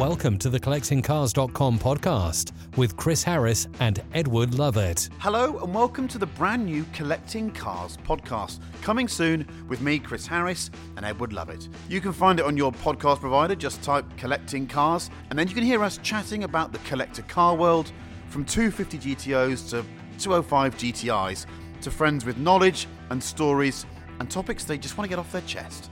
Welcome to the CollectingCars.com podcast with Chris Harris and Edward Lovett. Hello, and welcome to the brand new Collecting Cars podcast, coming soon with me, Chris Harris, and Edward Lovett. You can find it on your podcast provider, just type Collecting Cars, and then you can hear us chatting about the collector car world from 250 GTOs to 205 GTIs to friends with knowledge and stories and topics they just want to get off their chest.